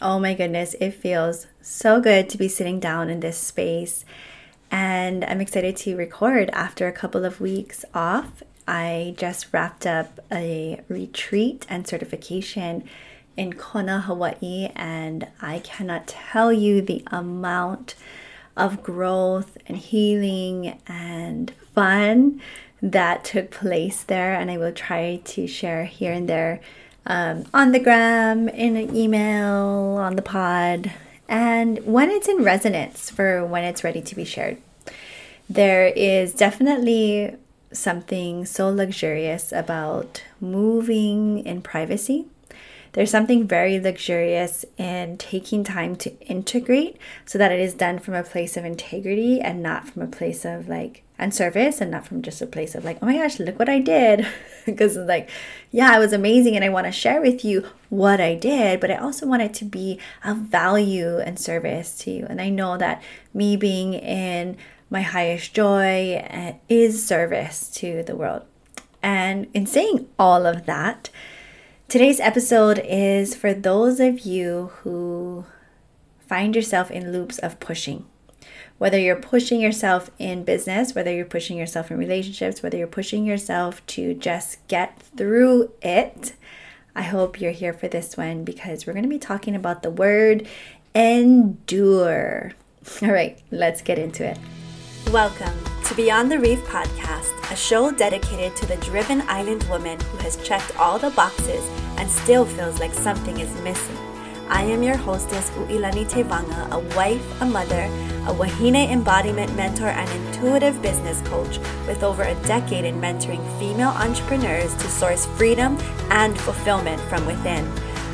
Oh my goodness, it feels so good to be sitting down in this space. And I'm excited to record after a couple of weeks off. I just wrapped up a retreat and certification in Kona, Hawaii, and I cannot tell you the amount of growth and healing and fun that took place there. And I will try to share here and there um, on the gram, in an email, on the pod, and when it's in resonance for when it's ready to be shared. There is definitely something so luxurious about moving in privacy there's something very luxurious in taking time to integrate so that it is done from a place of integrity and not from a place of like and service and not from just a place of like, oh my gosh, look what I did. because like, yeah, it was amazing and I want to share with you what I did, but I also want it to be of value and service to you. And I know that me being in my highest joy eh, is service to the world. And in saying all of that, Today's episode is for those of you who find yourself in loops of pushing. Whether you're pushing yourself in business, whether you're pushing yourself in relationships, whether you're pushing yourself to just get through it, I hope you're here for this one because we're going to be talking about the word endure. All right, let's get into it. Welcome to Beyond the Reef podcast, a show dedicated to the driven island woman who has checked all the boxes and still feels like something is missing. I am your hostess, Uilani Tevaga, a wife, a mother, a Wahine embodiment mentor, and intuitive business coach with over a decade in mentoring female entrepreneurs to source freedom and fulfillment from within.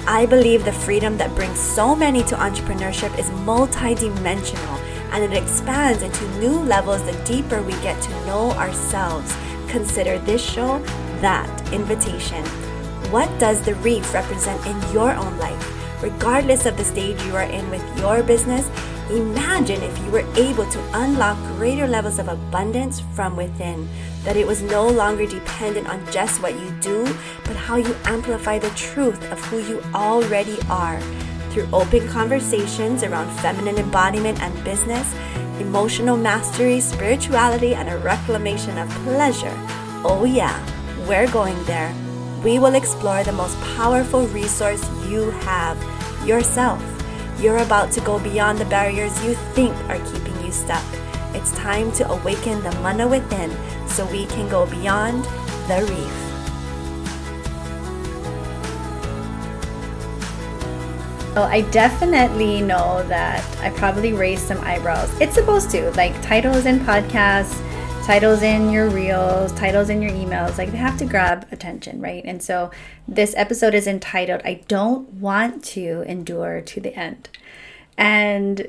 I believe the freedom that brings so many to entrepreneurship is multidimensional and it expands into new levels the deeper we get to know ourselves. Consider this show that invitation. What does the reef represent in your own life? Regardless of the stage you are in with your business, imagine if you were able to unlock greater levels of abundance from within, that it was no longer dependent on just what you do, but how you amplify the truth of who you already are through open conversations around feminine embodiment and business, emotional mastery, spirituality, and a reclamation of pleasure. Oh, yeah, we're going there. We will explore the most powerful resource you have yourself. You're about to go beyond the barriers you think are keeping you stuck. It's time to awaken the mana within so we can go beyond the reef. Well, I definitely know that I probably raised some eyebrows. It's supposed to, like titles and podcasts, titles in your reels, titles in your emails, like they have to grab attention, right? And so this episode is entitled, I Don't Want to Endure to the End. And,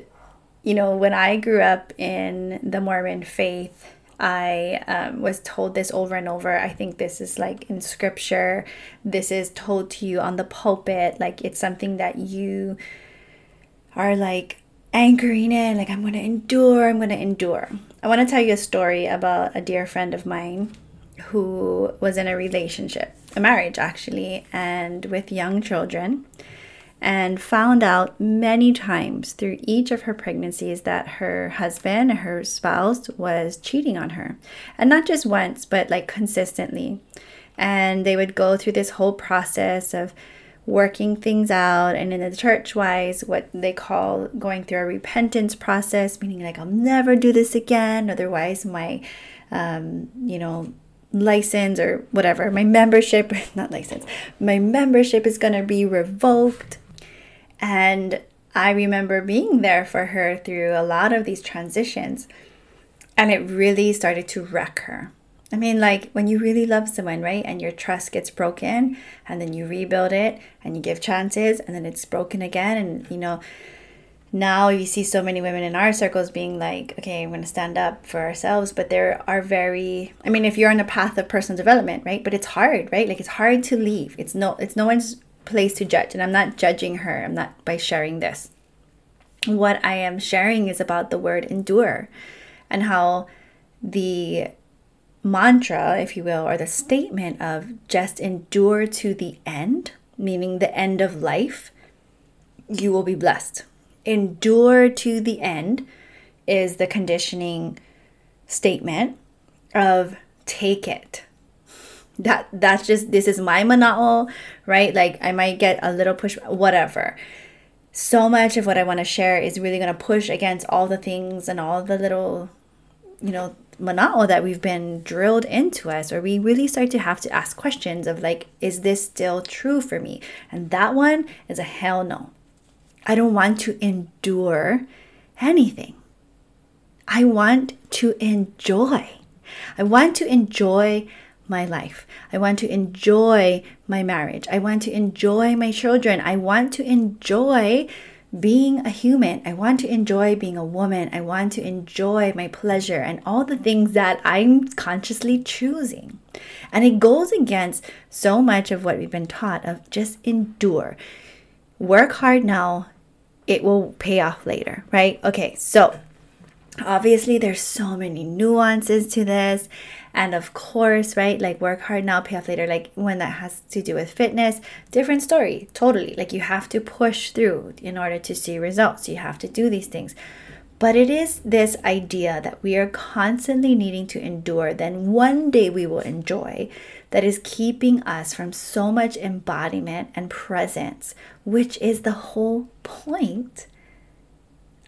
you know, when I grew up in the Mormon faith, I um, was told this over and over. I think this is like in scripture. This is told to you on the pulpit. Like it's something that you are like anchoring in. Like, I'm going to endure. I'm going to endure. I want to tell you a story about a dear friend of mine who was in a relationship, a marriage actually, and with young children and found out many times through each of her pregnancies that her husband, her spouse, was cheating on her. And not just once, but like consistently. And they would go through this whole process of working things out and in the church wise what they call going through a repentance process meaning like i'll never do this again otherwise my um, you know license or whatever my membership not license my membership is going to be revoked and I remember being there for her through a lot of these transitions. And it really started to wreck her. I mean, like when you really love someone, right? And your trust gets broken, and then you rebuild it and you give chances, and then it's broken again. And, you know, now you see so many women in our circles being like, okay, I'm going to stand up for ourselves. But there are very, I mean, if you're on a path of personal development, right? But it's hard, right? Like it's hard to leave. It's no, it's no one's place to judge. And I'm not judging her, I'm not by sharing this. What I am sharing is about the word endure and how the mantra, if you will, or the statement of just endure to the end, meaning the end of life, you will be blessed. Endure to the end is the conditioning statement of take it. That that's just this is my mana'o, right? Like I might get a little push whatever. So much of what I want to share is really going to push against all the things and all the little you know mana'o that we've been drilled into us or we really start to have to ask questions of like is this still true for me? And that one is a hell no. I don't want to endure anything. I want to enjoy. I want to enjoy my life. I want to enjoy my marriage. I want to enjoy my children. I want to enjoy being a human. I want to enjoy being a woman. I want to enjoy my pleasure and all the things that I'm consciously choosing. And it goes against so much of what we've been taught of just endure. Work hard now, it will pay off later, right? Okay, so obviously there's so many nuances to this and of course, right, like work hard now, pay off later. Like when that has to do with fitness, different story, totally. Like you have to push through in order to see results. You have to do these things. But it is this idea that we are constantly needing to endure, then one day we will enjoy, that is keeping us from so much embodiment and presence, which is the whole point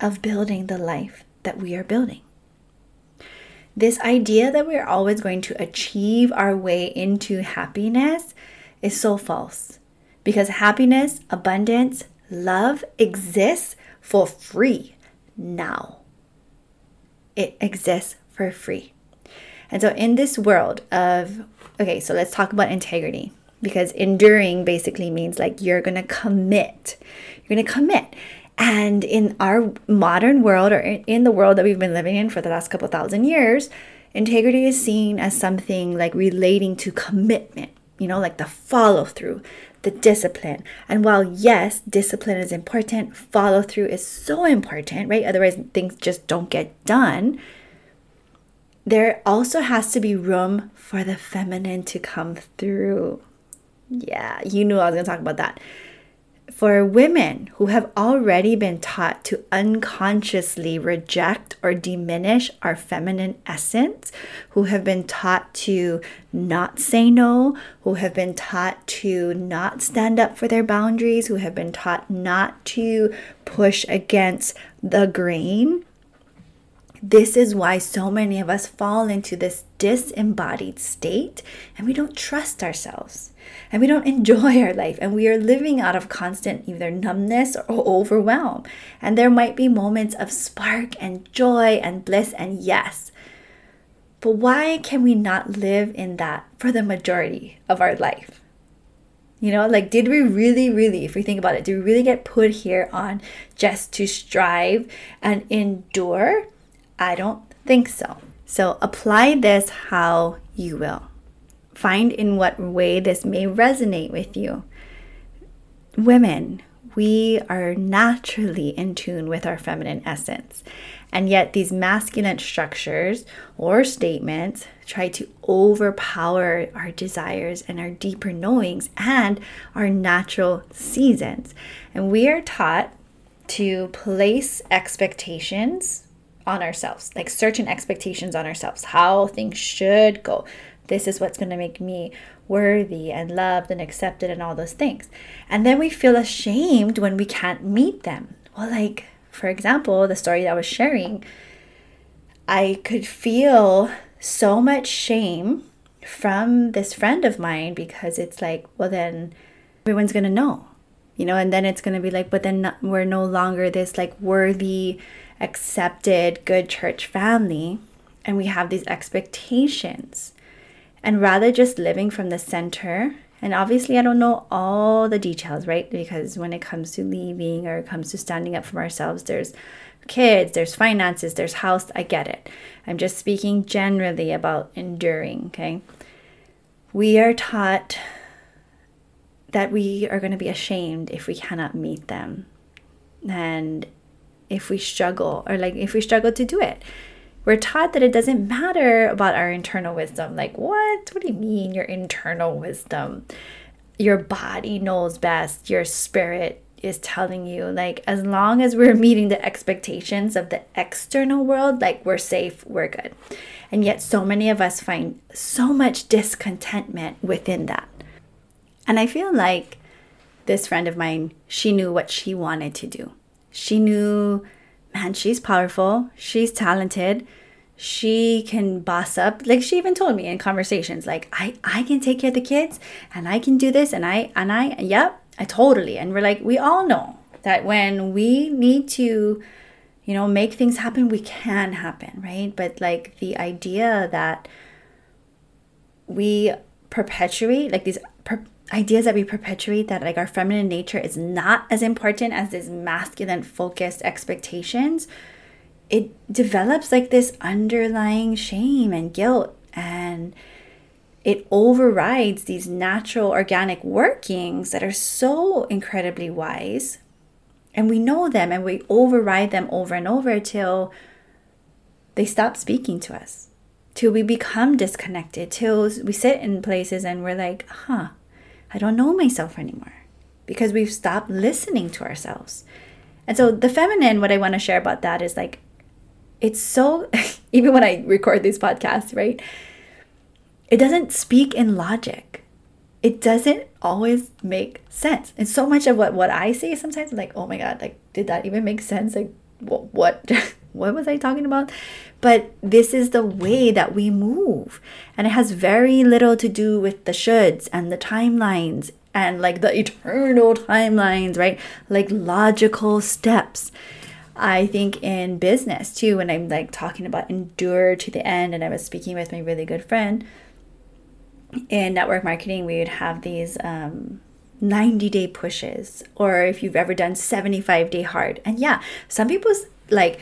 of building the life that we are building. This idea that we're always going to achieve our way into happiness is so false because happiness, abundance, love exists for free now. It exists for free. And so, in this world of, okay, so let's talk about integrity because enduring basically means like you're to commit. You're to commit. And in our modern world, or in the world that we've been living in for the last couple thousand years, integrity is seen as something like relating to commitment, you know, like the follow through, the discipline. And while, yes, discipline is important, follow through is so important, right? Otherwise, things just don't get done. There also has to be room for the feminine to come through. Yeah, you knew I was going to talk about that for women who have already been taught to unconsciously reject or diminish our feminine essence, who have been taught to not say no, who have been taught to not stand up for their boundaries, who have been taught not to push against the grain. This is why so many of us fall into this disembodied state and we don't trust ourselves and we don't enjoy our life and we are living out of constant either numbness or overwhelm. And there might be moments of spark and joy and bliss and yes. But why can we not live in that for the majority of our life? You know, like, did we really, really, if we think about it, did we really get put here on just to strive and endure? I don't think so. So apply this how you will. Find in what way this may resonate with you. Women, we are naturally in tune with our feminine essence. And yet, these masculine structures or statements try to overpower our desires and our deeper knowings and our natural seasons. And we are taught to place expectations on ourselves, like certain expectations on ourselves, how things should go, this is what's going to make me worthy and loved and accepted and all those things. And then we feel ashamed when we can't meet them. Well, like, for example, the story that I was sharing, I could feel so much shame from this friend of mine because it's like, well, then everyone's going to know, you know, and then it's going to be like, but then we're no longer this like worthy, accepted, good church family. And we have these expectations and rather just living from the center and obviously i don't know all the details right? Because when it comes to leaving or it comes to standing up for ourselves there's kids there's finances there's house i get it. I'm just speaking generally about enduring okay? We are taught that we are going to be ashamed if we cannot meet them. And if we struggle or like if we struggle to do it we're taught that it doesn't matter about our internal wisdom. Like, what? What do you mean, your internal wisdom? Your body knows best, your spirit is telling you like as long as we're meeting the expectations of the external world like we're safe we're good and yet so many of us find so much discontentment within that and i feel like this friend of mine she knew what she wanted to do she knew man she's powerful she's talented she can boss up like she even told me in conversations like i i can take care of the kids and i can do this and i and i yep I totally. And we're like, we all know that when we need to, you know, make things happen, we can happen, right? But like the idea that we perpetuate, like these per- ideas that we perpetuate that like our feminine nature is not as important as this masculine focused expectations, it develops like this underlying shame and guilt and it overrides these natural organic workings that are so incredibly wise. And we know them and we override them over and over till they stop speaking to us, till we become disconnected, till we sit in places and we're like, huh, I don't know myself anymore because we've stopped listening to ourselves. And so, the feminine, what I want to share about that is like, it's so, even when I record these podcasts, right? it doesn't speak in logic. It doesn't always make sense. And so much of what, what I say sometimes, I'm like, oh my God, like, did that even make sense? Like, what, what, what was I talking about? But this is the way that we move. And it has very little to do with the shoulds and the timelines and like the eternal timelines, right? Like logical steps. I think in business too, when I'm like talking about endure to the end, and I was speaking with my really good friend in network marketing, we would have these um, 90 day pushes, or if you've ever done 75 day hard. And yeah, some people's like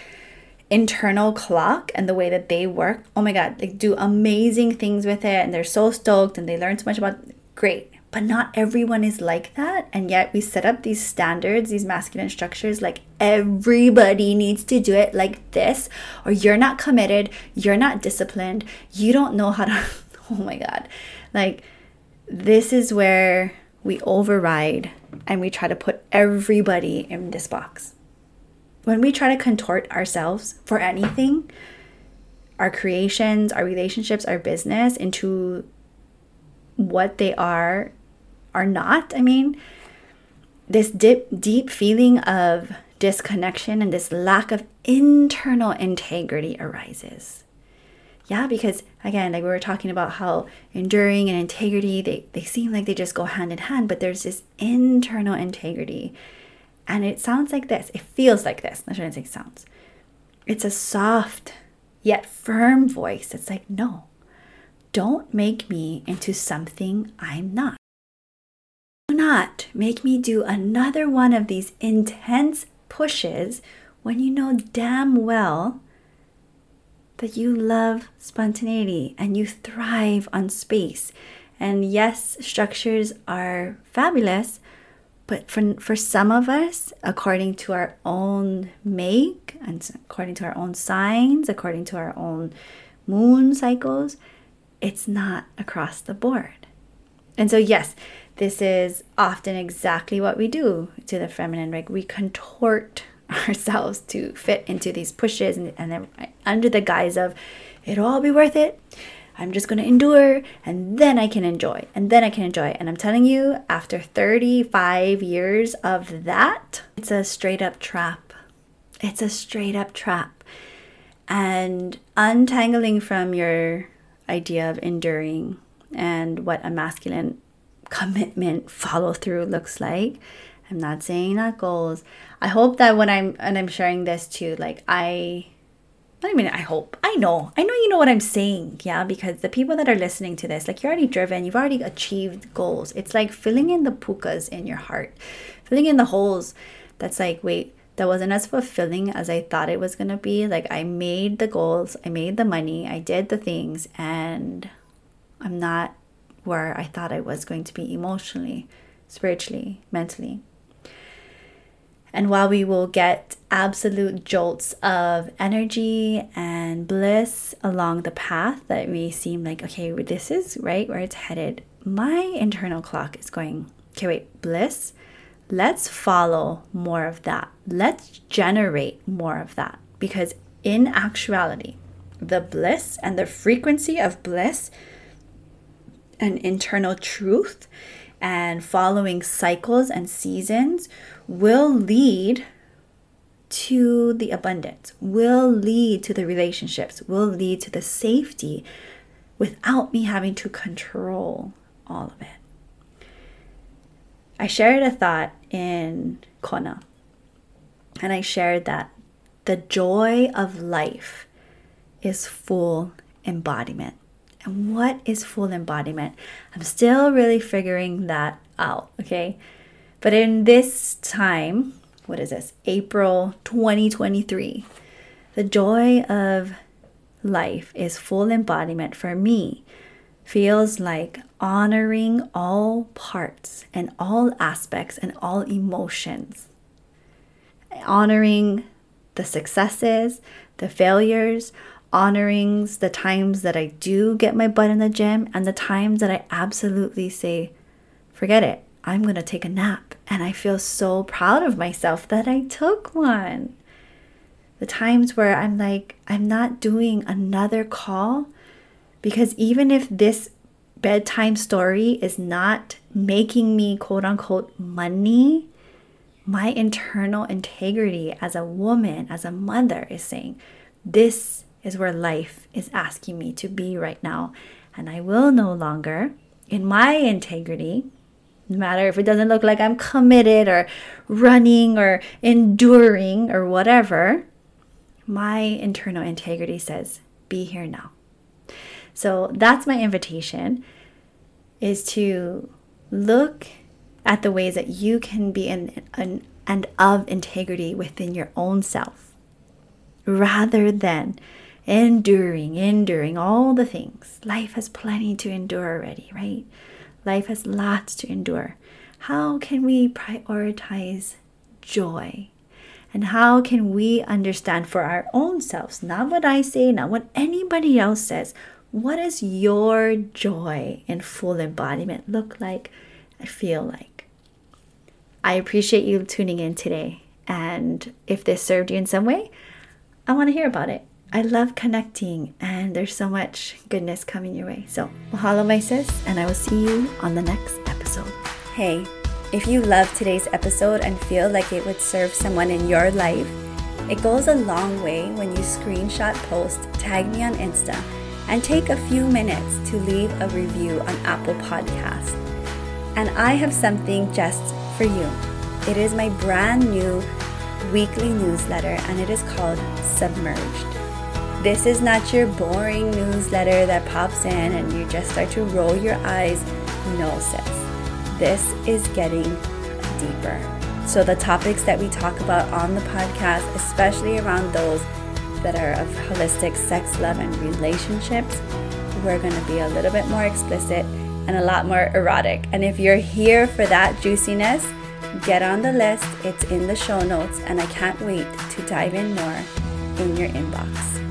internal clock and the way that they work, oh my God, they do amazing things with it and they're so stoked and they learn so much about great. But not everyone is like that. And yet we set up these standards, these masculine structures, like everybody needs to do it like this, or you're not committed, you're not disciplined, you don't know how to. Oh my God. Like, this is where we override and we try to put everybody in this box. When we try to contort ourselves for anything, our creations, our relationships, our business into what they are are not, I mean, this deep, deep feeling of disconnection and this lack of internal integrity arises. Yeah, because again, like we were talking about how enduring and integrity, they, they seem like they just go hand in hand, but there's this internal integrity. And it sounds like this. It feels like this. I shouldn't say sounds. It's a soft yet firm voice. It's like, no, don't make me into something I'm not. Do not make me do another one of these intense pushes when you know damn well that you love spontaneity and you thrive on space. And yes, structures are fabulous, but for, for some of us, according to our own make and according to our own signs, according to our own moon cycles, it's not across the board. And so, yes, this is often exactly what we do to the feminine. Like we contort ourselves to fit into these pushes and, and then under the guise of it'll all be worth it i'm just going to endure and then i can enjoy and then i can enjoy. And i'm telling you after 35 years of that it's a straight up trap. It's a straight up trap. And untangling from your idea of enduring and what a masculine commitment follow through looks like I'm not saying not goals. I hope that when I'm and I'm sharing this too, like I I mean I hope. I know. I know you know what I'm saying, yeah, because the people that are listening to this, like you're already driven, you've already achieved goals. It's like filling in the pukas in your heart. Filling in the holes that's like, wait, that wasn't as fulfilling as I thought it was gonna be. Like I made the goals, I made the money, I did the things, and I'm not where I thought I was going to be emotionally, spiritually, mentally. And while we will get absolute jolts of energy and bliss along the path that may seem like, okay, this is right where it's headed, my internal clock is going, okay, wait, bliss? let's follow more of that. Let's generate more of that. Because in actuality, the bliss and the frequency of bliss and internal truth and following cycles and seasons will lead to the abundance, will lead to the relationships, will lead to the safety without me having to control all of it. I shared a thought in Kona, and I shared that the joy of life is full embodiment. And what is full embodiment? I'm still really figuring that out, okay? But in this time, what is this? April 2023. The joy of life is full embodiment for me feels like honoring all parts and all aspects and all emotions. Honoring the successes, the failures, honoring the times that I do get my butt in the gym and the times that I absolutely say, forget it, I'm going to take a nap. And I feel so proud of myself that I took one. The times where I'm like, I'm not doing another call because even if this bedtime story is not making me quote unquote money, my internal integrity as a woman, as a mother, is saying, This is where life is asking me to be right now. And I will no longer, in my integrity, no matter if it doesn't look like I'm committed or running or enduring or whatever, my internal integrity says, be here now. So that's my invitation is to look at the ways that you can be in, in and of integrity within your own self rather than enduring, enduring all the things. Life has plenty to endure already, right? Life has lots to endure. How can we prioritize joy? And how can we understand for our own selves, not what I say, not what anybody else says, what does your joy in full embodiment look like I feel like? I appreciate you tuning in today. And if this served you in some way, I want to hear about it. I love connecting, and there's so much goodness coming your way. So, mahalo, my sis, and I will see you on the next episode. Hey, if you love today's episode and feel like it would serve someone in your life, it goes a long way when you screenshot post, tag me on Insta, and take a few minutes to leave a review on Apple Podcasts. And I have something just for you. It is my brand new weekly newsletter, and it is called Submerged. This is not your boring newsletter that pops in and you just start to roll your eyes. No, sis. This is getting deeper. So, the topics that we talk about on the podcast, especially around those that are of holistic sex, love, and relationships, we're going to be a little bit more explicit and a lot more erotic. And if you're here for that juiciness, get on the list. It's in the show notes, and I can't wait to dive in more in your inbox.